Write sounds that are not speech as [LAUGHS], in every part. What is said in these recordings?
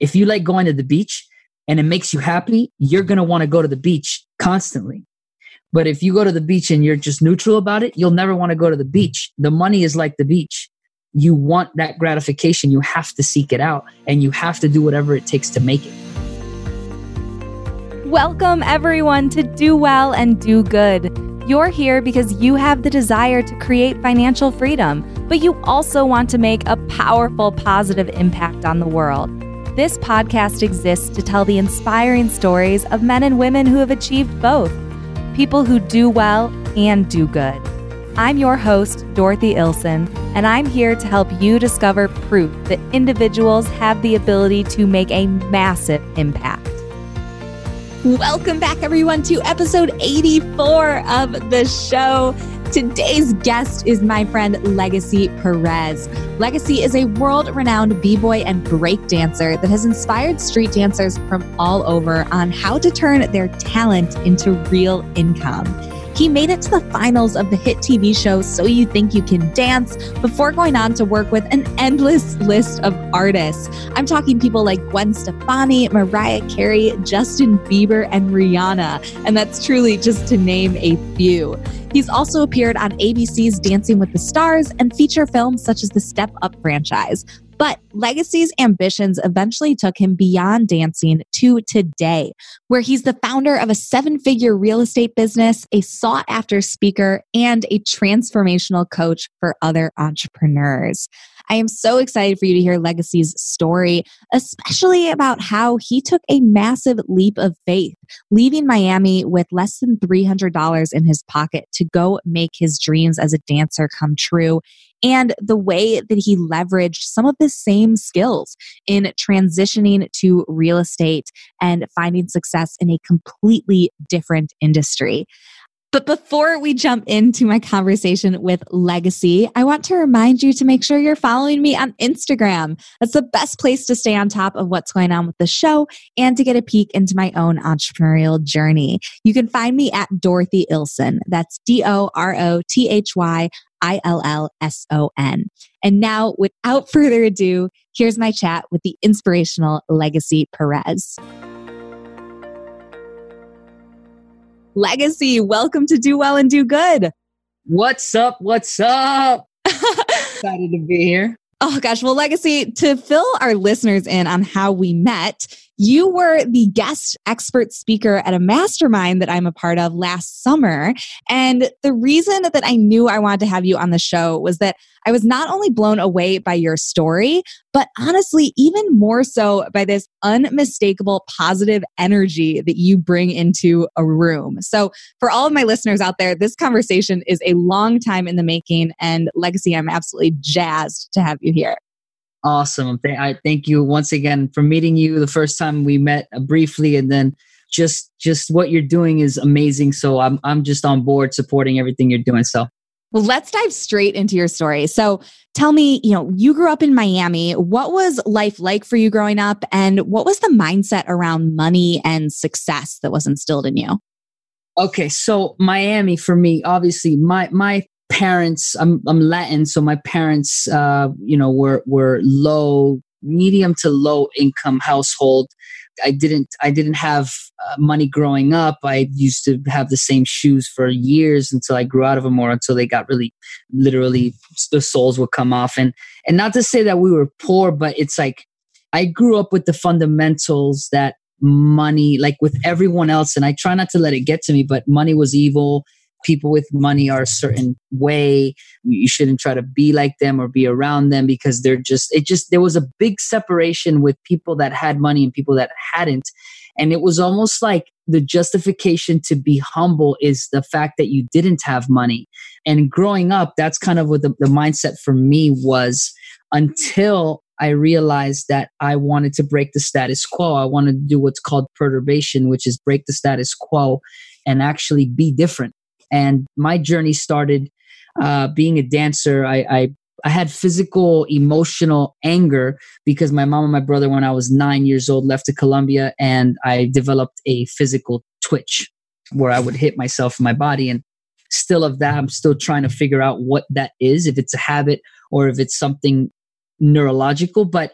If you like going to the beach and it makes you happy, you're going to want to go to the beach constantly. But if you go to the beach and you're just neutral about it, you'll never want to go to the beach. The money is like the beach. You want that gratification, you have to seek it out and you have to do whatever it takes to make it. Welcome, everyone, to Do Well and Do Good. You're here because you have the desire to create financial freedom, but you also want to make a powerful, positive impact on the world. This podcast exists to tell the inspiring stories of men and women who have achieved both people who do well and do good. I'm your host, Dorothy Illson, and I'm here to help you discover proof that individuals have the ability to make a massive impact. Welcome back, everyone, to episode 84 of the show. Today's guest is my friend Legacy Perez. Legacy is a world renowned b boy and break dancer that has inspired street dancers from all over on how to turn their talent into real income. He made it to the finals of the hit TV show So You Think You Can Dance before going on to work with an endless [LAUGHS] list of artists. I'm talking people like Gwen Stefani, Mariah Carey, Justin Bieber, and Rihanna. And that's truly just to name a few. He's also appeared on ABC's Dancing with the Stars and feature films such as the Step Up franchise. But Legacy's ambitions eventually took him beyond dancing to today, where he's the founder of a seven figure real estate business, a sought after speaker, and a transformational coach for other entrepreneurs. I am so excited for you to hear Legacy's story, especially about how he took a massive leap of faith, leaving Miami with less than $300 in his pocket to go make his dreams as a dancer come true and the way that he leveraged some of the same skills in transitioning to real estate and finding success in a completely different industry. But before we jump into my conversation with Legacy, I want to remind you to make sure you're following me on Instagram. That's the best place to stay on top of what's going on with the show and to get a peek into my own entrepreneurial journey. You can find me at Dorothy Illson. That's D O R O T H Y I L L S O N. And now, without further ado, here's my chat with the inspirational Legacy Perez. Legacy, welcome to Do Well and Do Good. What's up? What's up? [LAUGHS] Excited to be here. Oh gosh, well, Legacy, to fill our listeners in on how we met, you were the guest expert speaker at a mastermind that I'm a part of last summer. And the reason that I knew I wanted to have you on the show was that I was not only blown away by your story, but honestly, even more so by this unmistakable positive energy that you bring into a room. So, for all of my listeners out there, this conversation is a long time in the making. And Legacy, I'm absolutely jazzed to have you here. Awesome. I thank you once again for meeting you the first time we met uh, briefly and then just just what you're doing is amazing. So I'm I'm just on board supporting everything you're doing. So well, let's dive straight into your story. So tell me, you know, you grew up in Miami. What was life like for you growing up? And what was the mindset around money and success that was instilled in you? Okay, so Miami for me, obviously, my my parents i'm i'm latin so my parents uh you know were were low medium to low income household. I didn't i didn't have uh, money growing up. I used to have the same shoes for years until i grew out of them or until they got really literally the soles would come off. And and not to say that we were poor but it's like i grew up with the fundamentals that money like with everyone else and i try not to let it get to me but money was evil people with money are a certain way you shouldn't try to be like them or be around them because they're just it just there was a big separation with people that had money and people that hadn't and it was almost like the justification to be humble is the fact that you didn't have money and growing up that's kind of what the, the mindset for me was until I realized that I wanted to break the status quo. I wanted to do what's called perturbation, which is break the status quo and actually be different. And my journey started uh, being a dancer. I, I I had physical, emotional anger because my mom and my brother, when I was nine years old, left to Colombia, and I developed a physical twitch where I would hit myself in my body. And still, of that, I'm still trying to figure out what that is, if it's a habit or if it's something neurological. But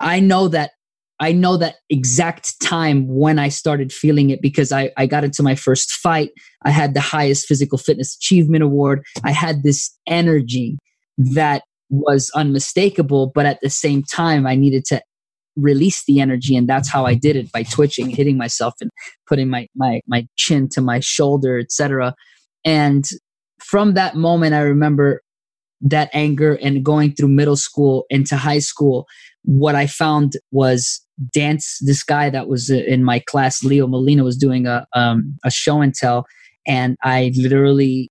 I know that I know that exact time when I started feeling it because I, I got into my first fight. I had the highest physical fitness achievement award. I had this energy that was unmistakable, but at the same time, I needed to release the energy. And that's how I did it by twitching, hitting myself and putting my, my, my chin to my shoulder, etc. And from that moment, I remember that anger and going through middle school into high school. What I found was dance. This guy that was in my class, Leo Molina, was doing a um, a show and tell, and I literally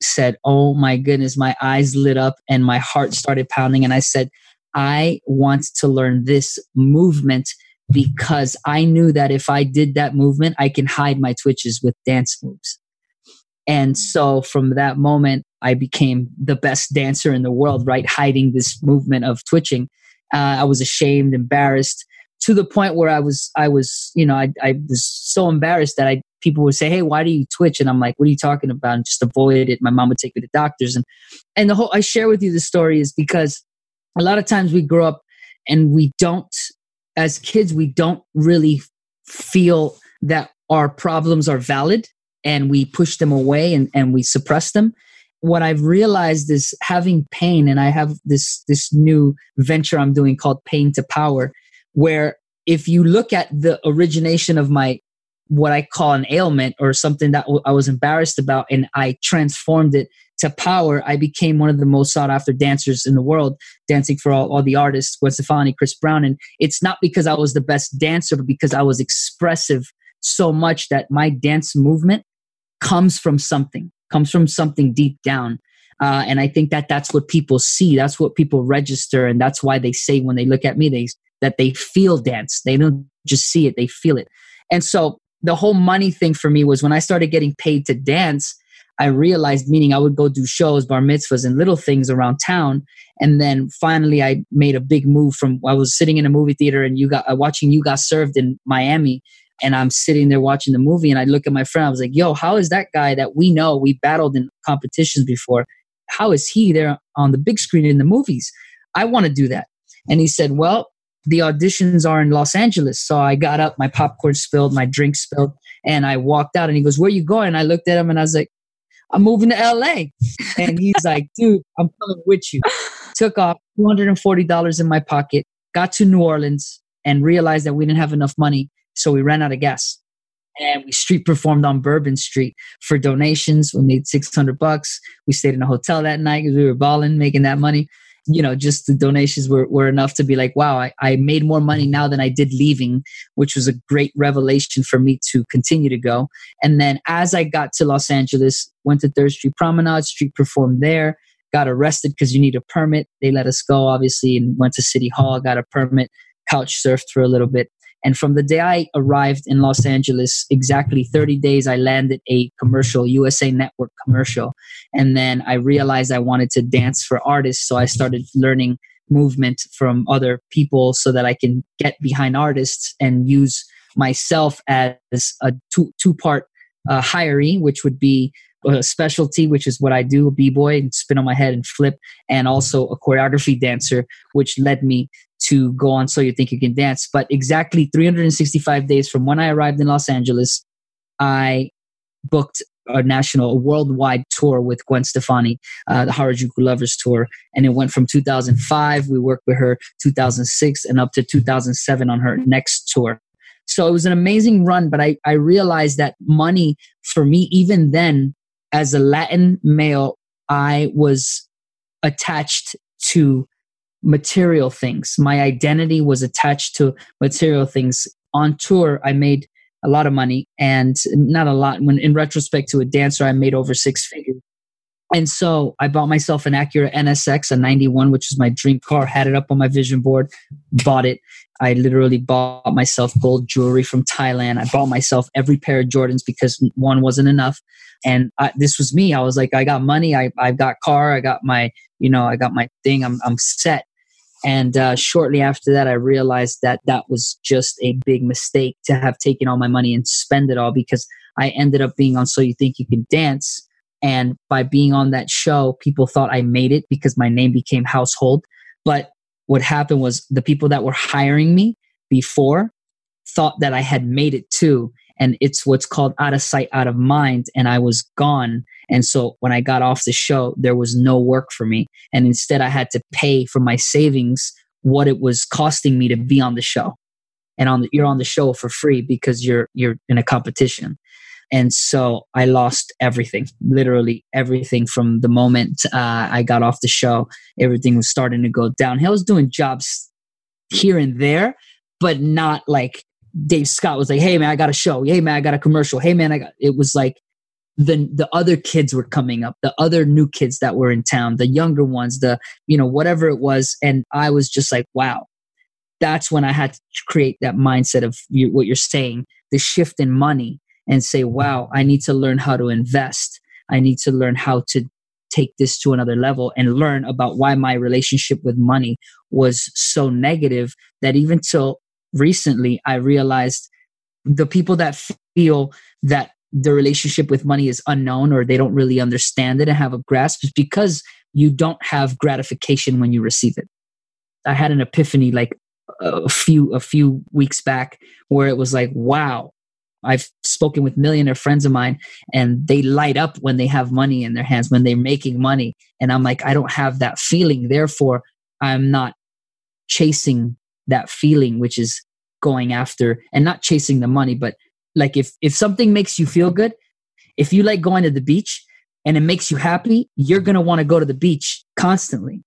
said, "Oh my goodness!" My eyes lit up and my heart started pounding, and I said, "I want to learn this movement." Because I knew that if I did that movement, I can hide my twitches with dance moves. And so from that moment, I became the best dancer in the world, right? Hiding this movement of twitching. Uh, I was ashamed, embarrassed to the point where I was, I was, you know, I, I was so embarrassed that I, people would say, Hey, why do you twitch? And I'm like, what are you talking about? And just avoid it. My mom would take me to doctors. And, and the whole, I share with you the story is because a lot of times we grow up and we don't, as kids, we don't really feel that our problems are valid and we push them away and, and we suppress them what I've realized is having pain, and I have this this new venture I'm doing called Pain to Power, where if you look at the origination of my what I call an ailment or something that I was embarrassed about, and I transformed it to power, I became one of the most sought after dancers in the world, dancing for all, all the artists, Gwen Stefani, Chris Brown. And it's not because I was the best dancer, but because I was expressive so much that my dance movement comes from something, comes from something deep down. Uh, and I think that that's what people see. That's what people register. And that's why they say when they look at me, they, that they feel dance. They don't just see it, they feel it. And so the whole money thing for me was when I started getting paid to dance, I realized, meaning I would go do shows, bar mitzvahs, and little things around town. And then finally, I made a big move from I was sitting in a movie theater and you got uh, watching You Got Served in Miami. And I'm sitting there watching the movie, and I look at my friend. I was like, "Yo, how is that guy that we know we battled in competitions before? How is he there on the big screen in the movies? I want to do that." And he said, "Well, the auditions are in Los Angeles. So I got up, my popcorn spilled, my drink spilled, and I walked out. And he goes, Where you going? And I looked at him and I was like, I'm moving to LA. [LAUGHS] And he's like, Dude, I'm coming with you. Took off $240 in my pocket, got to New Orleans, and realized that we didn't have enough money. So we ran out of gas. And we street performed on Bourbon Street for donations. We made 600 bucks. We stayed in a hotel that night because we were balling, making that money you know just the donations were, were enough to be like wow I, I made more money now than i did leaving which was a great revelation for me to continue to go and then as i got to los angeles went to third street promenade street performed there got arrested because you need a permit they let us go obviously and went to city hall got a permit couch surfed for a little bit and from the day I arrived in Los Angeles, exactly 30 days, I landed a commercial, USA Network commercial. And then I realized I wanted to dance for artists. So I started learning movement from other people so that I can get behind artists and use myself as a two, two part uh, hiree, which would be a specialty, which is what I do, a b-boy and spin on my head and flip, and also a choreography dancer, which led me to go on So You Think You Can Dance. But exactly 365 days from when I arrived in Los Angeles, I booked a national, a worldwide tour with Gwen Stefani, uh, the Harajuku Lovers Tour. And it went from 2005, we worked with her 2006 and up to 2007 on her next tour. So it was an amazing run, but I, I realized that money for me, even then, as a Latin male, I was attached to material things. My identity was attached to material things. On tour, I made a lot of money and not a lot. When in retrospect to a dancer, I made over six figures. And so I bought myself an Acura NSX, a 91, which was my dream car, had it up on my vision board, bought it. I literally bought myself gold jewelry from Thailand. I bought myself every pair of Jordans because one wasn't enough. And I, this was me. I was like, I got money. I, I got car. I got my, you know, I got my thing. I'm, I'm set. And uh, shortly after that, I realized that that was just a big mistake to have taken all my money and spend it all because I ended up being on So You Think You Can Dance. And by being on that show, people thought I made it because my name became household. But what happened was the people that were hiring me before thought that I had made it too. And it's what's called out of sight, out of mind. And I was gone. And so when I got off the show, there was no work for me. And instead, I had to pay from my savings what it was costing me to be on the show. And on the, you're on the show for free because you're you're in a competition. And so I lost everything, literally everything from the moment uh, I got off the show. Everything was starting to go downhill. I was doing jobs here and there, but not like Dave Scott was like, "Hey man, I got a show. Hey man, I got a commercial. Hey man, I got." It was like the the other kids were coming up, the other new kids that were in town, the younger ones, the you know whatever it was, and I was just like, "Wow." That's when I had to create that mindset of you, what you're saying, the shift in money, and say, "Wow, I need to learn how to invest. I need to learn how to take this to another level and learn about why my relationship with money was so negative that even till recently I realized the people that feel that the relationship with money is unknown or they don't really understand it and have a grasp is because you don't have gratification when you receive it. I had an epiphany like a few a few weeks back where it was like, wow, I've spoken with millionaire friends of mine and they light up when they have money in their hands, when they're making money. And I'm like, I don't have that feeling. Therefore, I'm not chasing that feeling which is going after and not chasing the money but like if if something makes you feel good if you like going to the beach and it makes you happy you're going to want to go to the beach constantly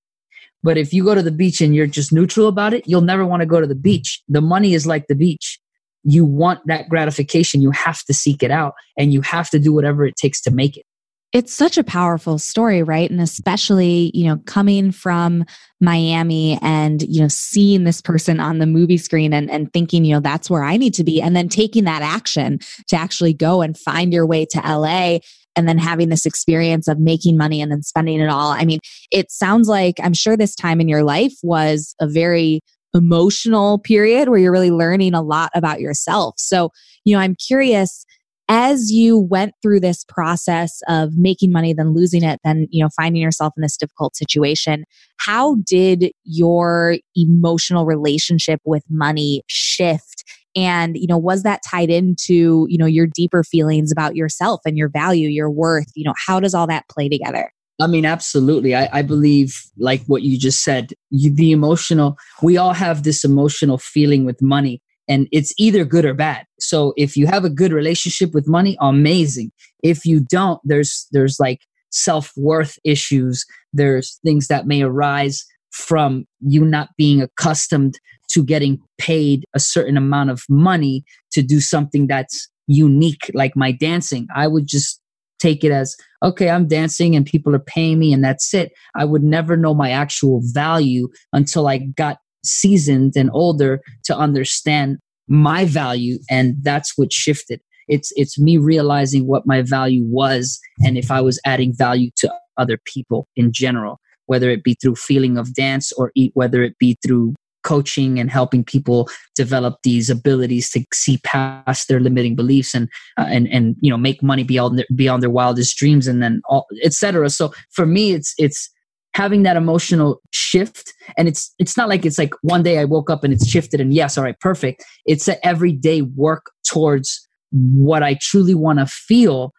but if you go to the beach and you're just neutral about it you'll never want to go to the beach the money is like the beach you want that gratification you have to seek it out and you have to do whatever it takes to make it it's such a powerful story, right? And especially, you know, coming from Miami and, you know, seeing this person on the movie screen and, and thinking, you know, that's where I need to be. And then taking that action to actually go and find your way to LA and then having this experience of making money and then spending it all. I mean, it sounds like I'm sure this time in your life was a very emotional period where you're really learning a lot about yourself. So, you know, I'm curious as you went through this process of making money then losing it then you know finding yourself in this difficult situation how did your emotional relationship with money shift? And you know was that tied into you know your deeper feelings about yourself and your value your worth? You know how does all that play together I mean, absolutely. I, I believe, like what you just said, you, the emotional, we all have this emotional feeling with money and it's either good or bad. So if you have a good relationship with money amazing. If you don't there's there's like self-worth issues. There's things that may arise from you not being accustomed to getting paid a certain amount of money to do something that's unique like my dancing. I would just take it as okay i'm dancing and people are paying me and that's it. I would never know my actual value until i got seasoned and older to understand my value and that's what shifted. It's it's me realizing what my value was and if i was adding value to other people in general whether it be through feeling of dance or eat whether it be through coaching and helping people develop these abilities to see past their limiting beliefs and uh, and and you know make money beyond their, beyond their wildest dreams and then all etc so for me it's it's having that emotional shift and it's it's not like it's like one day i woke up and it's shifted and yes all right perfect. It's an everyday work towards what i truly want to feel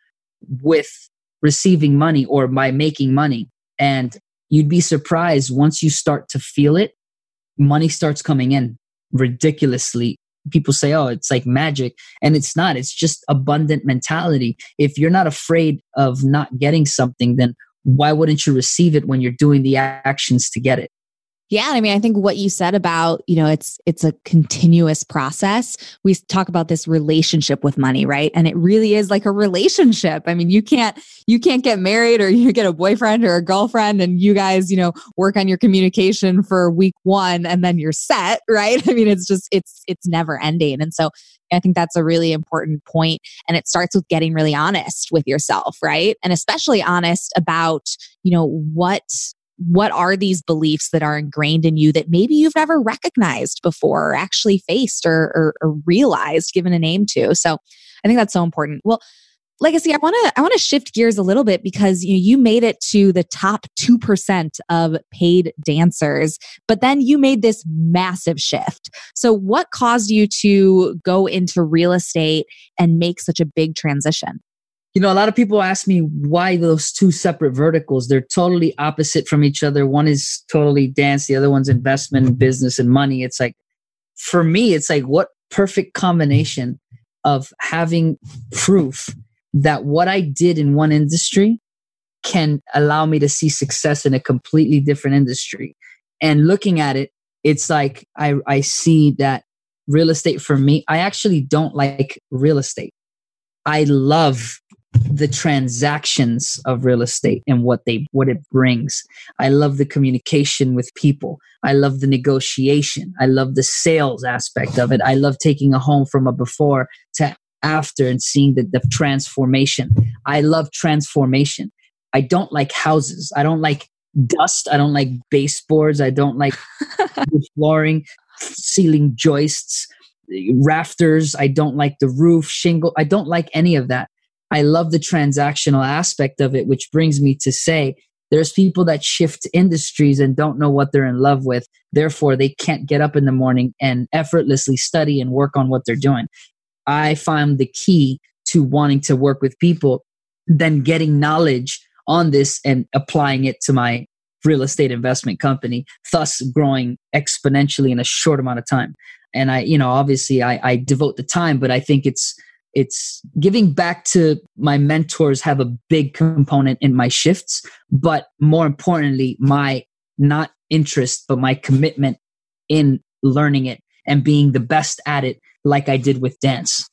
with receiving money or by making money. And you'd be surprised once you start to feel it money starts coming in ridiculously. People say oh it's like magic and it's not. It's just abundant mentality. If you're not afraid of not getting something then why wouldn't you receive it when you're doing the actions to get it? Yeah, I mean, I think what you said about, you know, it's it's a continuous process. We talk about this relationship with money, right? And it really is like a relationship. I mean, you can't you can't get married or [LAUGHS] you get a boyfriend or a girlfriend and you guys, you know, work on your communication for week 1 and then you're set, [LAUGHS] right? I mean, it's just it's it's never ending. And so I think that's a really important point. And it starts with getting really honest with yourself, right? And especially honest about, you know, what what are these beliefs that are ingrained in you that maybe you've never recognized before or actually faced or, or, or realized given a name to so i think that's so important well Legacy, I want to I want to shift gears a little bit because you you made it to the top 2% of paid dancers, but then you made this massive shift. So what caused you to go into real estate and make such a big transition? You know, a lot of people ask me why those two separate verticals. They're totally opposite from each other. One is totally dance, the other one's investment, business, and money. It's like, for me, it's like, what perfect combination of having proof that what I did in one industry can allow me to see success in a completely different industry. And looking at it, it's like I, I see that real estate for me, I actually don't like real estate. I love the transactions of real estate and what they what it brings. I love the communication with people. I love the negotiation. I love the sales aspect of it. I love taking a home from a before to after and seeing the, the transformation. I love transformation. I don't like houses. I don't like dust. I don't like baseboards. I don't like [LAUGHS] flooring, ceiling joists, rafters. I don't like the roof, shingle. I don't like any of that. I love the transactional aspect of it, which brings me to say there's people that shift industries and don't know what they're in love with. Therefore, they can't get up in the morning and effortlessly study and work on what they're doing. I found the key to wanting to work with people, then getting knowledge on this and applying it to my real estate investment company, thus growing exponentially in a short amount of time. And I, you know, obviously I, I devote the time, but I think it's it's giving back to my mentors have a big component in my shifts, but more importantly, my not interest, but my commitment in learning it and being the best at it like I did with dance.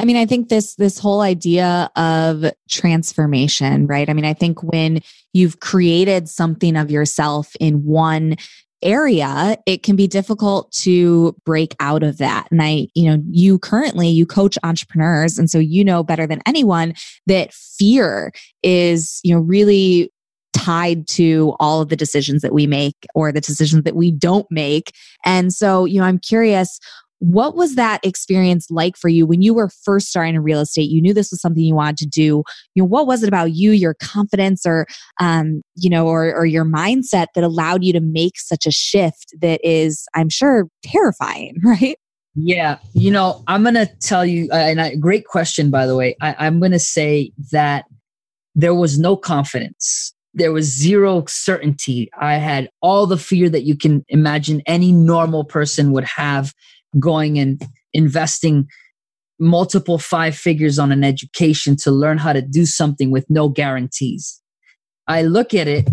I mean, I think this this whole idea of transformation, right? I mean, I think when you've created something of yourself in one area, it can be difficult to break out of that. And I, you know, you currently you coach entrepreneurs and so you know better than anyone that fear is, you know, really tied to all of the decisions that we make or the decisions that we don't make. And so, you know, I'm curious, what was that experience like for you when you were first starting in real estate? You knew this was something you wanted to do. You know, what was it about you, your confidence, or um, you know, or or your mindset that allowed you to make such a shift that is, I'm sure, terrifying, [LAUGHS] right? Yeah, you know, I'm gonna tell you, uh, and I, great question, by the way. I, I'm gonna say that there was no confidence there was zero certainty. I had all the fear that you can imagine any normal person would have going and investing multiple five figures on an education to learn how to do something with no guarantees. I look at it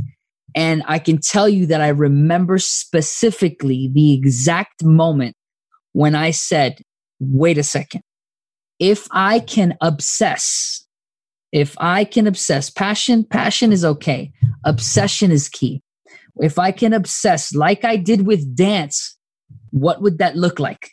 and I can tell you that I remember specifically the exact moment when I said, wait a second, if I can obsess, if I can obsess, passion, passion is okay. Obsession is key. If I can obsess like I did with dance what would that look like?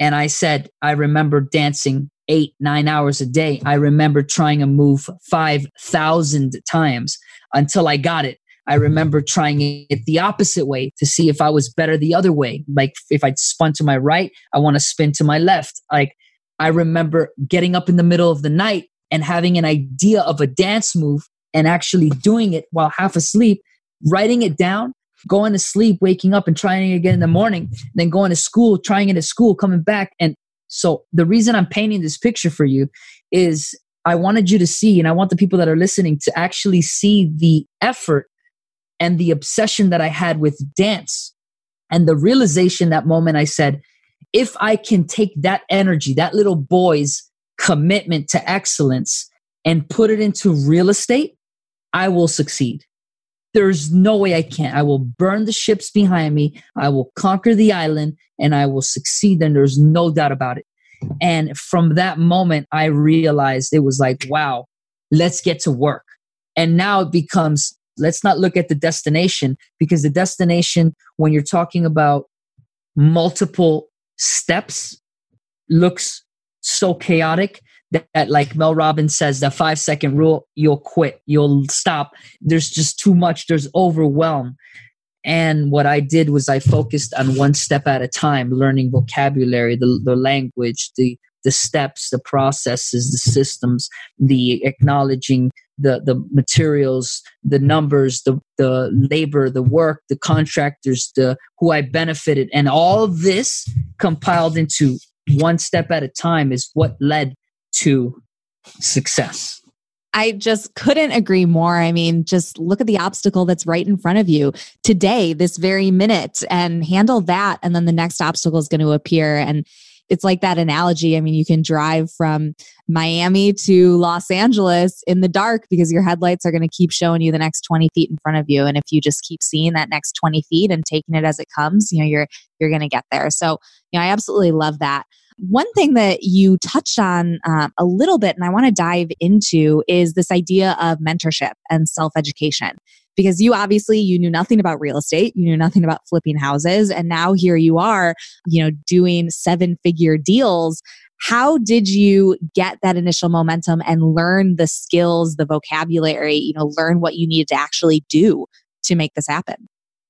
And I said, I remember dancing eight, nine hours a day. I remember trying a move 5,000 times until I got it. I remember trying it the opposite way to see if I was better the other way. Like if I'd spun to my right, I want to spin to my left. Like I remember getting up in the middle of the night and having an idea of a dance move and actually doing it while half asleep, writing it down going to sleep, waking up and trying it again in the mm-hmm. morning, then going to school, trying it at school, coming back. And so the reason I'm painting this picture for you is I wanted you to see, and I want the people that are listening to actually see the effort and the obsession that I had with dance and the realization that moment I said, if I can take that energy, that little boy's commitment to excellence and put it into real estate, I will succeed. There's no way I can't. I will burn the ships behind me. I will conquer the island and I will succeed. And there's no doubt about it. And from that moment, I realized it was like, wow, let's get to work. And now it becomes, let's not look at the destination because the destination, when you're talking about multiple steps, looks so chaotic that, that, like Mel Robbins says, the five second rule, you'll quit, you'll stop. There's just too much, there's overwhelm. And what I did was I focused on one step at a time, learning vocabulary, the, the language, the, the steps, the processes, the systems, the acknowledging the the materials, the numbers, the the labor, the work, the contractors, the who I benefited, and all this compiled into one step at a time is what led to success. I just couldn't agree more. I mean, just look at the obstacle that's right in front of you today, this very minute, and handle that. And then the next obstacle is going to appear. And it's like that analogy. I mean, you can drive from Miami to Los Angeles in the dark because your headlights are going to keep showing you the next 20 feet in front of you. And if you just keep seeing that next 20 feet and taking it as it comes, you know, you're, you're going to get there. So, you know, I absolutely love that. One thing that you touched on uh, a little bit, and I want to dive into, is this idea of mentorship and self education. Because you obviously you knew nothing about real estate, you knew nothing about flipping houses, and now here you are, you know, doing seven figure deals. How did you get that initial momentum and learn the skills, the vocabulary, you know, learn what you needed to actually do to make this happen?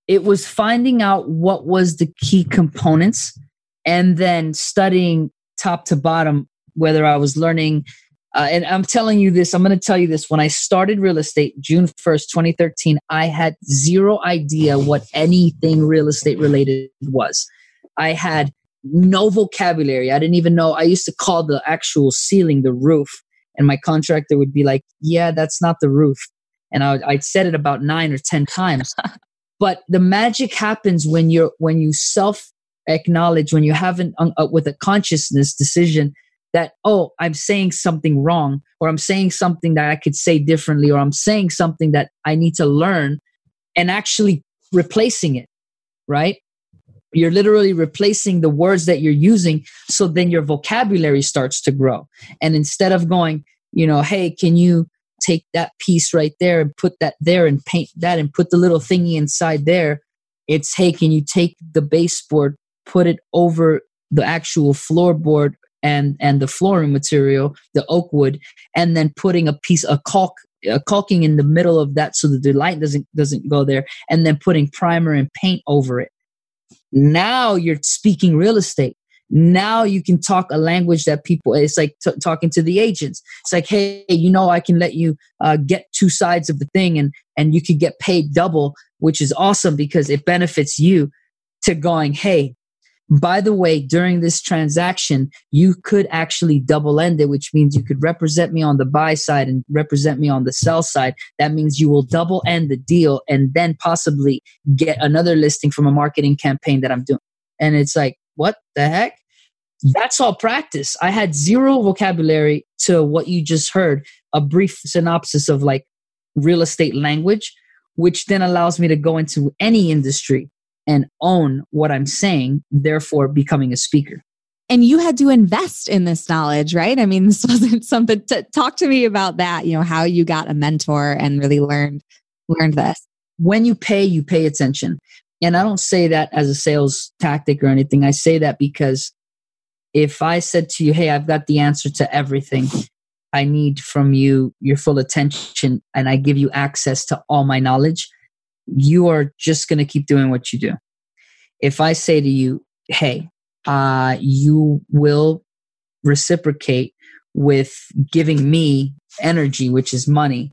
It was finding out what was the key components and then studying top to bottom whether I was learning. Uh, and I'm telling you this, I'm going to tell you this. When I started real estate, June 1st, 2013, I had zero idea what anything real estate related was. I had no vocabulary. I didn't even know. I used to call the actual ceiling the roof. And my contractor would be like, Yeah, that's not the roof. And I, I'd said it about nine or 10 times. [LAUGHS] but the magic happens when you're when you self acknowledge when you haven't uh, with a consciousness decision that oh i'm saying something wrong or i'm saying something that i could say differently or i'm saying something that i need to learn and actually replacing it right? You're literally replacing the words that you're using so then your vocabulary starts to grow. And instead of going you know hey can you take that piece right there and put that there and paint that and put the little thingy inside there? It's hey can you take the baseboard put it over the actual floorboard and and the flooring material, the oak wood, and then putting a piece of caulk a caulking in the middle of that so that the light doesn't doesn't go there, and then putting primer and paint over it. Now you're speaking real estate. Now you can talk a language that people. It's like t- talking to the agents. It's like, hey, you know, I can let you uh, get two sides of the thing, and and you could get paid double, which is awesome because it benefits you. To going, hey, by the way, during this transaction, you could actually double end it, which means you could represent me on the buy side and represent me on the sell side. That means you will double end the deal and then possibly get another listing from a marketing campaign that I'm doing. And it's like, what the heck? That's all practice. I had zero vocabulary to what you just heard, a brief synopsis of like real estate language, which then allows me to go into any industry and own what I'm saying, therefore becoming a speaker. And you had to invest in this knowledge, right? I mean, this [LAUGHS] wasn't something to talk to me about that, you know, how you got a mentor and really learned learned this. When you pay, you pay attention. And I don't say that as a sales tactic or anything. I say that because if I said to you, "Hey, I've got the answer to everything. I need from you your full attention and I give you access to all my knowledge," you are just going to keep doing what you do. If I say to you, hey, uh, you will reciprocate with giving me energy, which is money.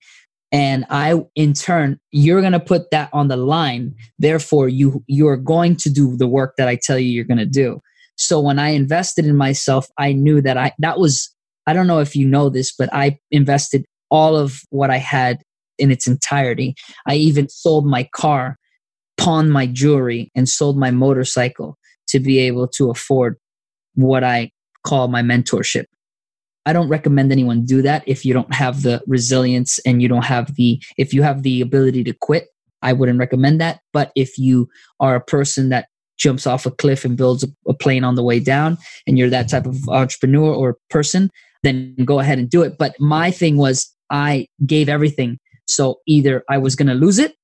And I, in turn, you're going to put that on the line. Therefore, you, you're going to do the work that I tell you you're going to do. So when I invested in myself, I knew that I, that was, I don't know if you know this, but I invested all of what I had in its entirety. I even sold my car, pawned my jewelry, and sold my motorcycle to be able to afford what I call my mentorship. I don't recommend anyone do that if you don't have the resilience and you don't have the if you have the ability to quit. I wouldn't recommend that. But if you are a person that jumps off a cliff and builds a, plane on the way down and you're that type of entrepreneur or person, then go ahead and do it. But my thing was I gave everything so either I was going to lose it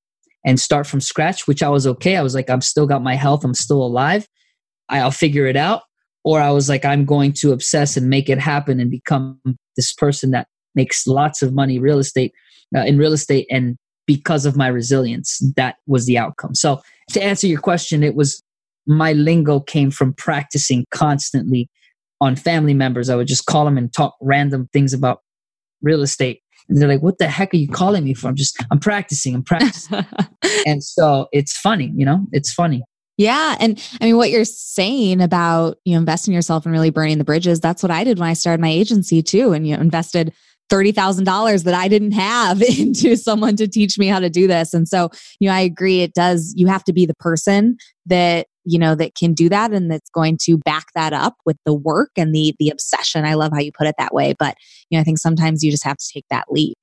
and start from scratch, which I was okay. I was like, I'm still got my health. I'm still alive. I'll figure it out. Or I was like, I'm going to obsess and make it happen and become this person that makes lots of money real estate uh, in real estate. And because of my resilience, that was the outcome. So to answer your question, it was my lingo came from practicing constantly on family members. I would just call them and talk random things about real estate. And they're like, what the heck are you calling me for? I'm just, I'm practicing, I'm practicing. [LAUGHS] and so it's funny, you know, it's funny. Yeah. And I mean, what you're saying about, you know, investing yourself and really burning the bridges, that's what I did when I started my agency too. And, you know, invested $30,000 that I didn't have [LAUGHS] into someone to teach me how to do this. And so, you know, I agree. It does, you have to be the person that you know that can do that and that's going to back that up with the work and the the obsession. I love how you put it that way but you know i think sometimes you just have to take that leap.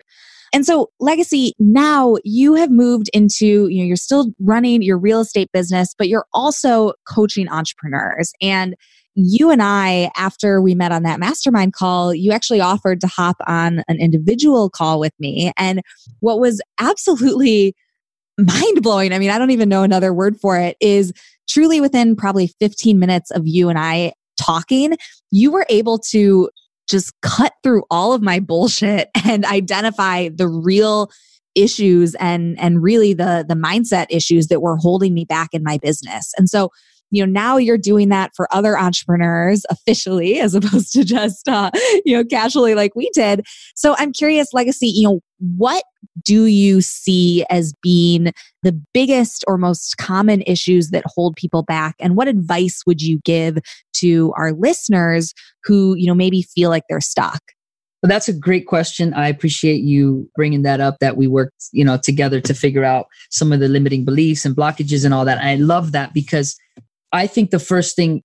And so legacy now you have moved into you know you're still running your real estate business but you're also coaching entrepreneurs. And you and I, after we met on that mastermind call, you actually offered to hop on an individual call with me. And what was absolutely [LAUGHS] mind blowing, I mean, I don't even know another word for it, is truly within probably 15 minutes of you and I talking, you were able to just cut through all of my bullshit [LAUGHS] and identify the real issues and and really the the mindset issues that were holding me back in my business. And so you know now you're doing that for other entrepreneurs officially [LAUGHS] as opposed to just uh, you know casually like we did so i'm curious legacy you know what do you see as being the biggest or most common issues that hold people back and what advice would you give to our listeners who you know maybe feel like they're stuck well, that's a great question. I appreciate you bringing that up. That we worked, you know, together to figure out some of the limiting beliefs and blockages and all that. I love that because I think the first thing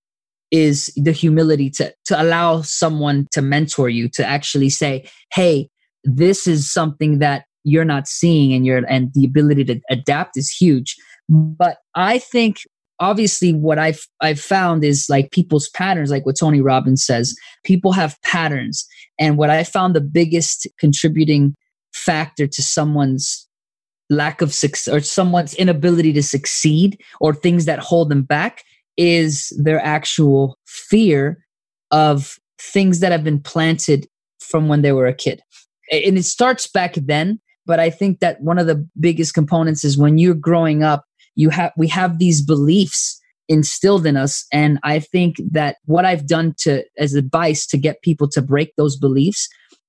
is the humility to to allow someone to mentor you to actually say, "Hey, this is something that you're not seeing and you're and the ability to adapt is huge." But I think obviously what I've I've found is like people's patterns, like what Tony Robbins says, people have patterns. And what I found the biggest contributing factor to someone's lack of success or someone's inability to succeed or things that hold them back is their actual fear of things that have been planted from when they were a kid. And it starts back then, but I think that one of the biggest components is when you're growing up, you have we have these beliefs instilled in us. And I think that what I've done to as advice to get people to break those beliefs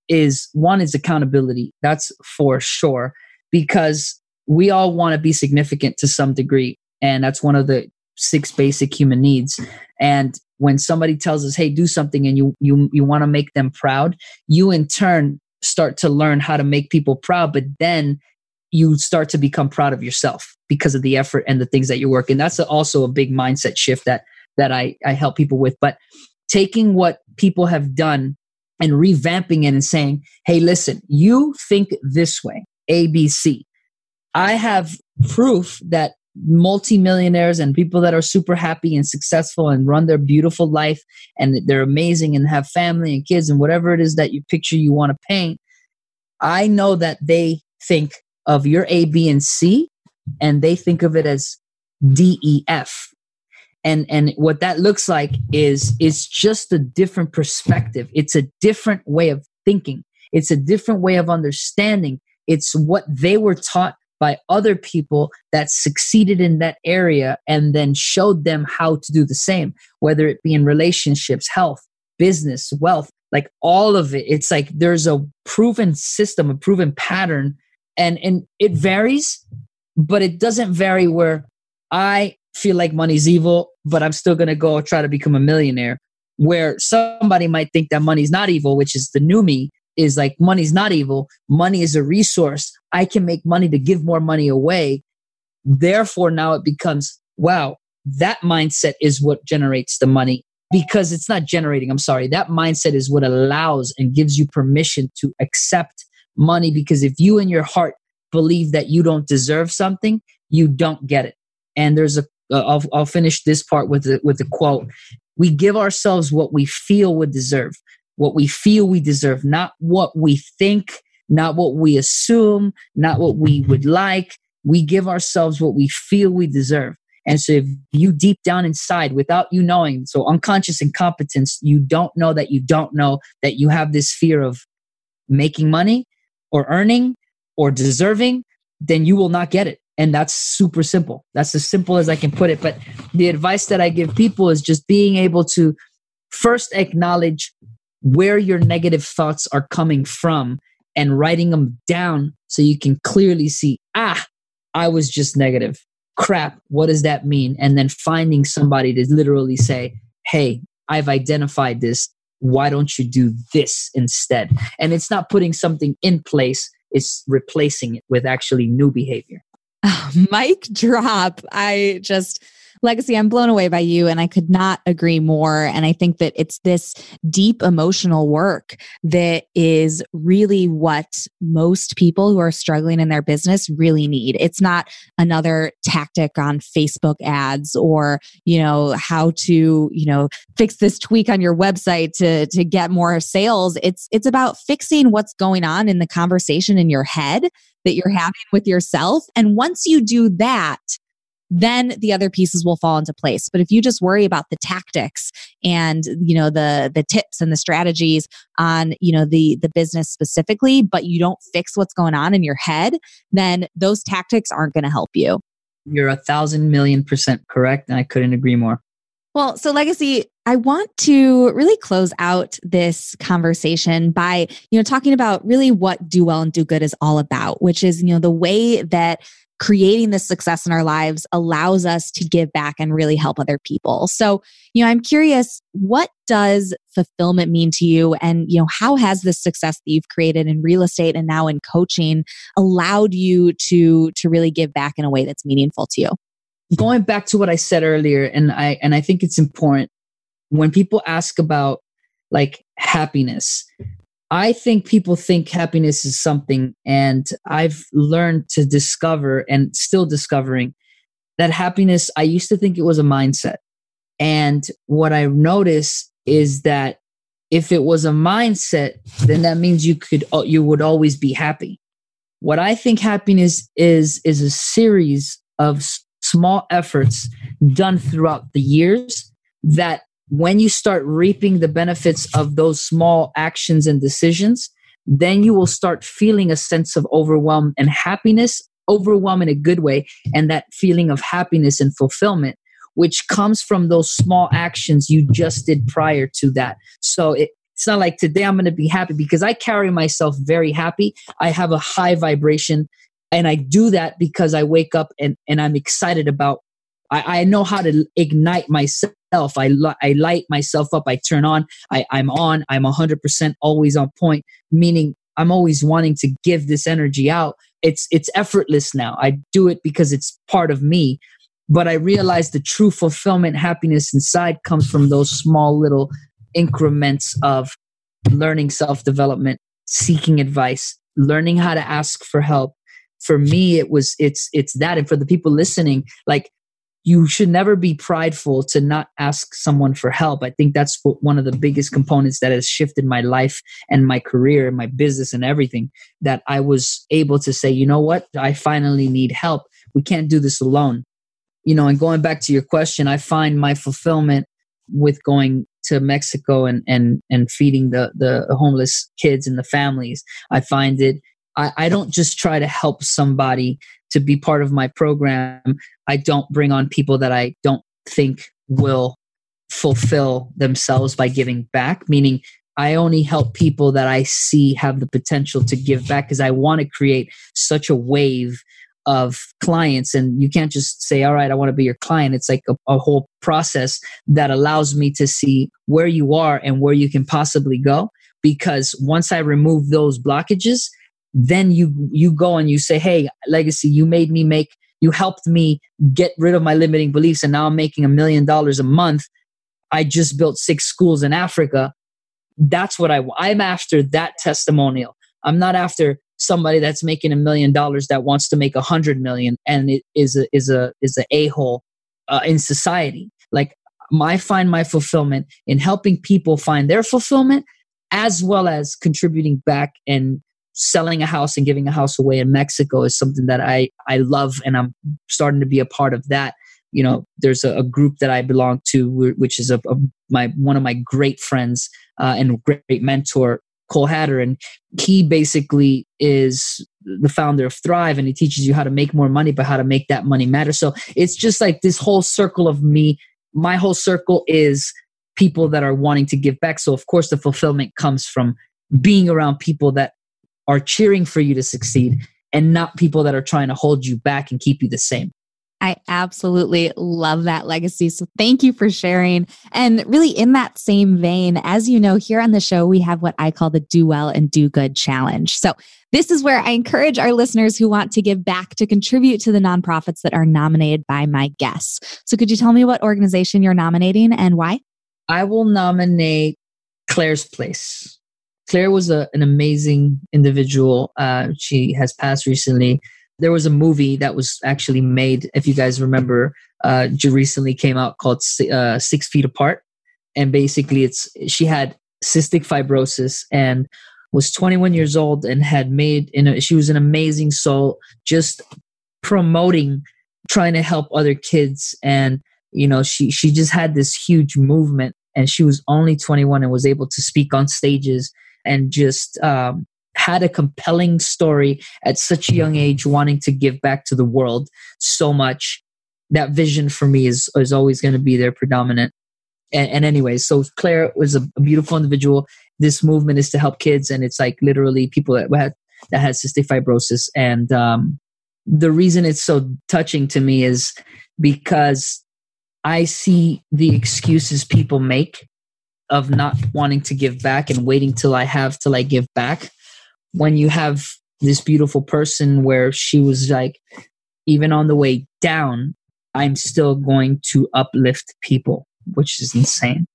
is one is accountability. That's for sure. Because we all want to be significant to some degree. And that's one of the six basic human needs. And when somebody tells us hey do something and you you you want to make them proud you in turn start to learn how to make people proud but then you start to become proud of yourself because of the effort and the things that you work and that's also a big mindset shift that that i i help people with. But taking what people have done and revamping it and saying hey listen you think this way abc i have proof that multimillionaires and people that are super happy and successful and run their beautiful life and they're amazing and have family and kids and whatever it is that you picture you want to paint i know that they think of your a b and c and they think of it as d e f. And and what that looks like is it's just a different perspective. It's a different way of thinking. It's a different way of understanding. It's what they were taught by other people that succeeded in that area and then showed them how to do the same, whether it be in relationships, health, business, wealth, like all of it. It's like there's a proven system, a proven pattern, and, and it mm-hmm. varies, but it doesn't vary where I feel like money's evil, but I'm still gonna go try to become a millionaire. Where somebody might think that money's not evil, which is the new me, is like money's not evil. Money is a resource. I can make money to give more money away. Therefore, now it becomes, wow, that mindset is what generates the money because it's not generating. I'm sorry. That mindset is what allows and gives you permission to accept money because if you in your heart believe that you don't deserve something, you don't get it. And there's a, I'll finish this part with the, with the quote. We give ourselves what we feel we deserve what we feel we deserve, not what we think, not what we assume, not what we would like. We give ourselves what we feel we deserve. And so if you deep down inside, without you knowing, so unconscious incompetence, you don't know that you don't know that you have this fear of making money or earning or deserving, then you will not get it. And that's super simple. That's as simple as I can put it. But the advice that I give people is just being able to first acknowledge where your negative thoughts are coming from and writing them down so you can clearly see, ah, I was just negative. Crap, what does that mean? And then finding somebody to literally say, hey, I've identified this. Why don't you do this instead? And it's not putting something in place, it's replacing it with actually new behavior. [LAUGHS] Mic drop. I just Legacy, I'm blown away by you, and I could not agree more. And I think that it's this deep emotional work that is really what most people who are struggling in their business really need. It's not another tactic on Facebook ads or, you know, how to, you know, fix this tweak on your website to, to get more sales. It's, it's about fixing what's going on in the conversation in your head that you're having with yourself. And once you do that, then the other pieces will fall into place. But if you just worry about the tactics and you know the the tips and the strategies on you know the the business specifically but you don't fix what's going on in your head then those tactics aren't going to help you. You're a thousand million percent correct and i couldn't agree more. Well, so legacy, I want to really close out this conversation by, you know, talking about really what do well and do good is all about, which is, you know, the way that creating this success in our lives allows us to give back and really help other people. So, you know, I'm curious, what does fulfillment mean to you? And, you know, how has this success that you've created in real estate and now in coaching allowed you to, to really give back in a way that's meaningful to you? Going back to what I said earlier, and I, and I think it's important when people ask about like happiness, I think people think happiness is something, and I've learned to discover and still discovering that happiness, I used to think it was a mindset. And what I notice is that if it was a mindset, then that means you could uh, you would always be happy. What I think happiness is is a series of small efforts done throughout the years that when you start reaping the benefits of those small actions and decisions, then you will start feeling a sense of overwhelm and happiness, overwhelm in a good way, and that feeling of happiness and fulfillment, which comes from those small actions you just did prior to that. So it, it's not like today I'm going to be happy because I carry myself very happy. I have a high vibration and I do that because I wake up and, and I'm excited about I, I know how to ignite myself. I, li- I light myself up. I turn on. I, I'm on. I'm 100% always on point, meaning I'm always wanting to give this energy out. It's, it's effortless now. I do it because it's part of me. But I realize the true fulfillment, happiness inside comes from those small little increments of learning self development, seeking advice, learning how to ask for help. For me, it was, it's, it's that. And for the people listening, like you should never be prideful to not ask someone for help. I think that's one of the biggest components that has shifted my life and my career and my business and everything. That I was able to say, you know what, I finally need help. We can't do this alone. You know, and going back to your question, I find my fulfillment with going to Mexico and and and feeding the the homeless kids and the families. I find it I, I don't just try to help somebody to be part of my program. I don't bring on people that I don't think will fulfill themselves by giving back, meaning I only help people that I see have the potential to give back because I want to create such a wave of clients. And you can't just say, all right, I want to be your client. It's like a, a, whole process that allows me to see where you are and where you can possibly go. Because once I remove those blockages, then you you go and you say hey legacy you made me make you helped me get rid of my limiting beliefs and now i'm making a million dollars a month. I just built six schools in africa. That's what i i'm after that testimonial. I'm not after somebody that's making a million dollars that wants to make a hundred million and it is a is a is a a-hole uh, in society. Like I find my fulfillment in helping people find their fulfillment as well as contributing back and selling a house and giving a house away in Mexico is something that I, I love and I'm starting to be a part of that. You know, there's a, a group that I belong to, which is a, a my one of my great friends uh, and great mentor, Cole Hatter, and he basically is the founder of Thrive, and he teaches you how to make more money, but how to make that money matter. So it's just like this whole circle of me. My whole circle is people that are wanting to give back. So, of course, the fulfillment comes from being around people that are cheering for you to succeed and not people that are trying to hold you back and keep you the same. I absolutely love that legacy. So thank you for sharing. And really, in that same vein, as you know, here on the show, we have what I call the Do Well and Do Good Challenge. So this is where I encourage our listeners who want to give back to contribute to the nonprofits that are nominated by my guests. So could you tell me what organization you're nominating and why? I will nominate Claire's Place. Claire was a, an amazing individual. Uh, she has passed recently. There was a movie that was actually made, if you guys remember, uh, recently came out called uh, Six Feet Apart, and basically it's she had cystic fibrosis and was 21 years old and had made in a, she was an amazing soul just promoting trying to help other kids. And you know she she just had this huge movement and she was only 21 and was able to speak on stages and just um, had a compelling story at such a young age, wanting to give back to the world so much. That vision for me is is always going to be there, predominant. And, and anyway, so Claire was a, a, beautiful individual. This movement is to help kids, and it's like literally people that had that had cystic fibrosis. And um, the reason it's so touching to me is because I see the excuses people make of not wanting to give back and waiting till I have till I give back when you have this beautiful person where she was like, even on the way down, I'm still going to uplift people, which is insane.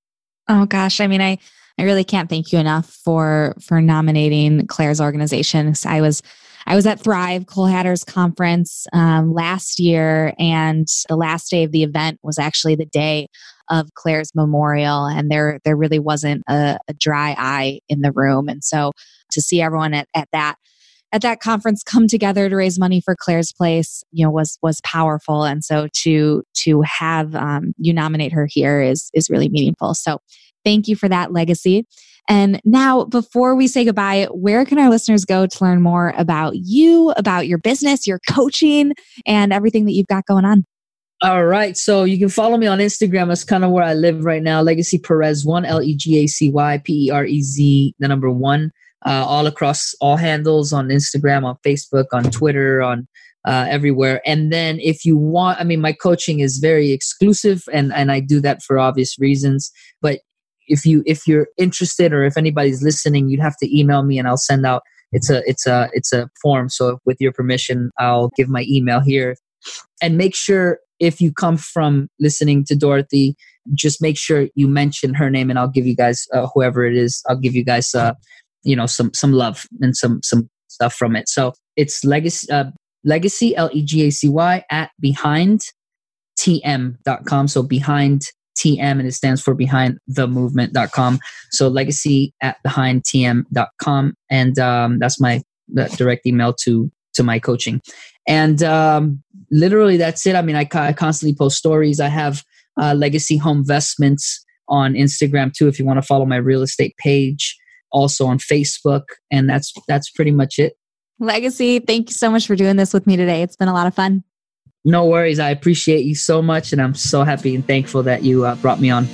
Oh gosh, I mean, I I really can't thank you enough for for nominating Claire's organization. I was I was at Thrive Cole Hatter's conference um, last year, and the last day of the event was actually the day of Claire's memorial, and there there really wasn't a, a dry eye in the room, and so to see everyone at, at that at that conference come together to raise money for Claire's Place, you know, was was powerful, and so to to have um, you nominate her here is is really meaningful. So, thank you for that legacy. And now, before we say goodbye, where can our listeners go to learn more about you, about your business, your coaching, and everything that you've got going on? All right. So you can follow me on Instagram. That's kind of where I live right now. Legacy Perez one L E G A C Y P E R E Z the number one uh, all across all handles on Instagram, on Facebook, on Twitter, on uh, everywhere. And then if you want, I mean, my coaching is very exclusive, and and I do that for obvious reasons. But if you if you're interested, or if anybody's listening, you'd have to email me, and I'll send out. It's a it's a it's a form. So with your permission, I'll give my email here, and make sure if you come from listening to Dorothy, just make sure you mention her name, and I'll give you guys uh, whoever it is. I'll give you guys uh, you know some some love and some some stuff from it so it's legacy uh, legacy l-e-g-a-c-y at behind tm.com so behind tm and it stands for behind the movement.com so legacy at behind tm.com and um, that's my direct email to to my coaching and um, literally that's it i mean I, I constantly post stories i have uh, legacy home investments on instagram too if you want to follow my real estate page also on Facebook, and that's that's pretty much it. Legacy, thank you so much for doing this with me today. It's been a lot of fun. No worries. I appreciate you so much, and I'm so happy and thankful that you uh, brought me on.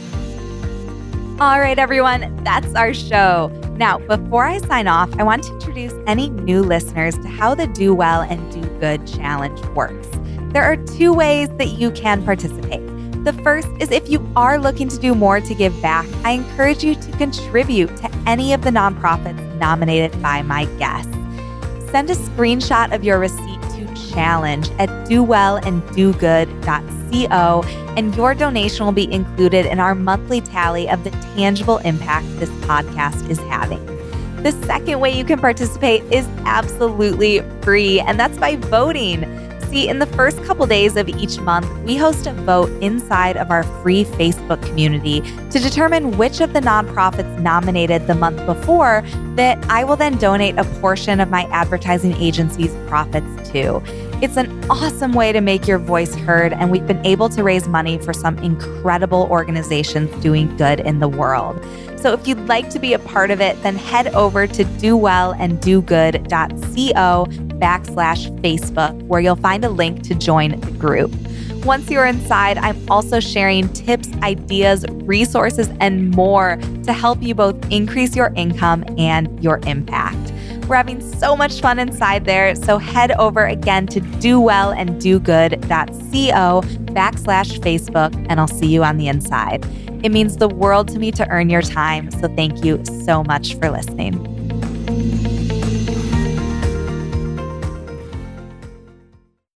All right, everyone, that's our show. Now, before I sign off, I want to introduce any new listeners to how the Do Well and Do Good Challenge works. There are two ways that you can participate. The first is if you are looking to do more to give back, I encourage you to contribute to any of the nonprofits nominated by my guests. Send a screenshot of your receipt challenge at dowellanddogood.co, and your donation will be included in our monthly tally of the tangible impact this podcast is having. The second way you can participate is absolutely free, and that's by voting. See, in the first couple days of each month, we host a vote inside of our free Facebook community to determine which of the nonprofits nominated the month before that I will then donate a portion of my advertising agency's profits to. It's an awesome way to make your voice heard, and we've been able to raise money for some incredible organizations doing good in the world. So if you'd like to be a part of it, then head over to dowellanddogood.co backslash Facebook, where you'll find a link to join the group. Once you're inside, I'm also sharing tips, ideas, resources, and more to help you both increase your income and your impact. We're having so much fun inside there. So head over again to dowellanddogood.co backslash Facebook, and I'll see you on the inside. It means the world to me to earn your time. So thank you so much for listening.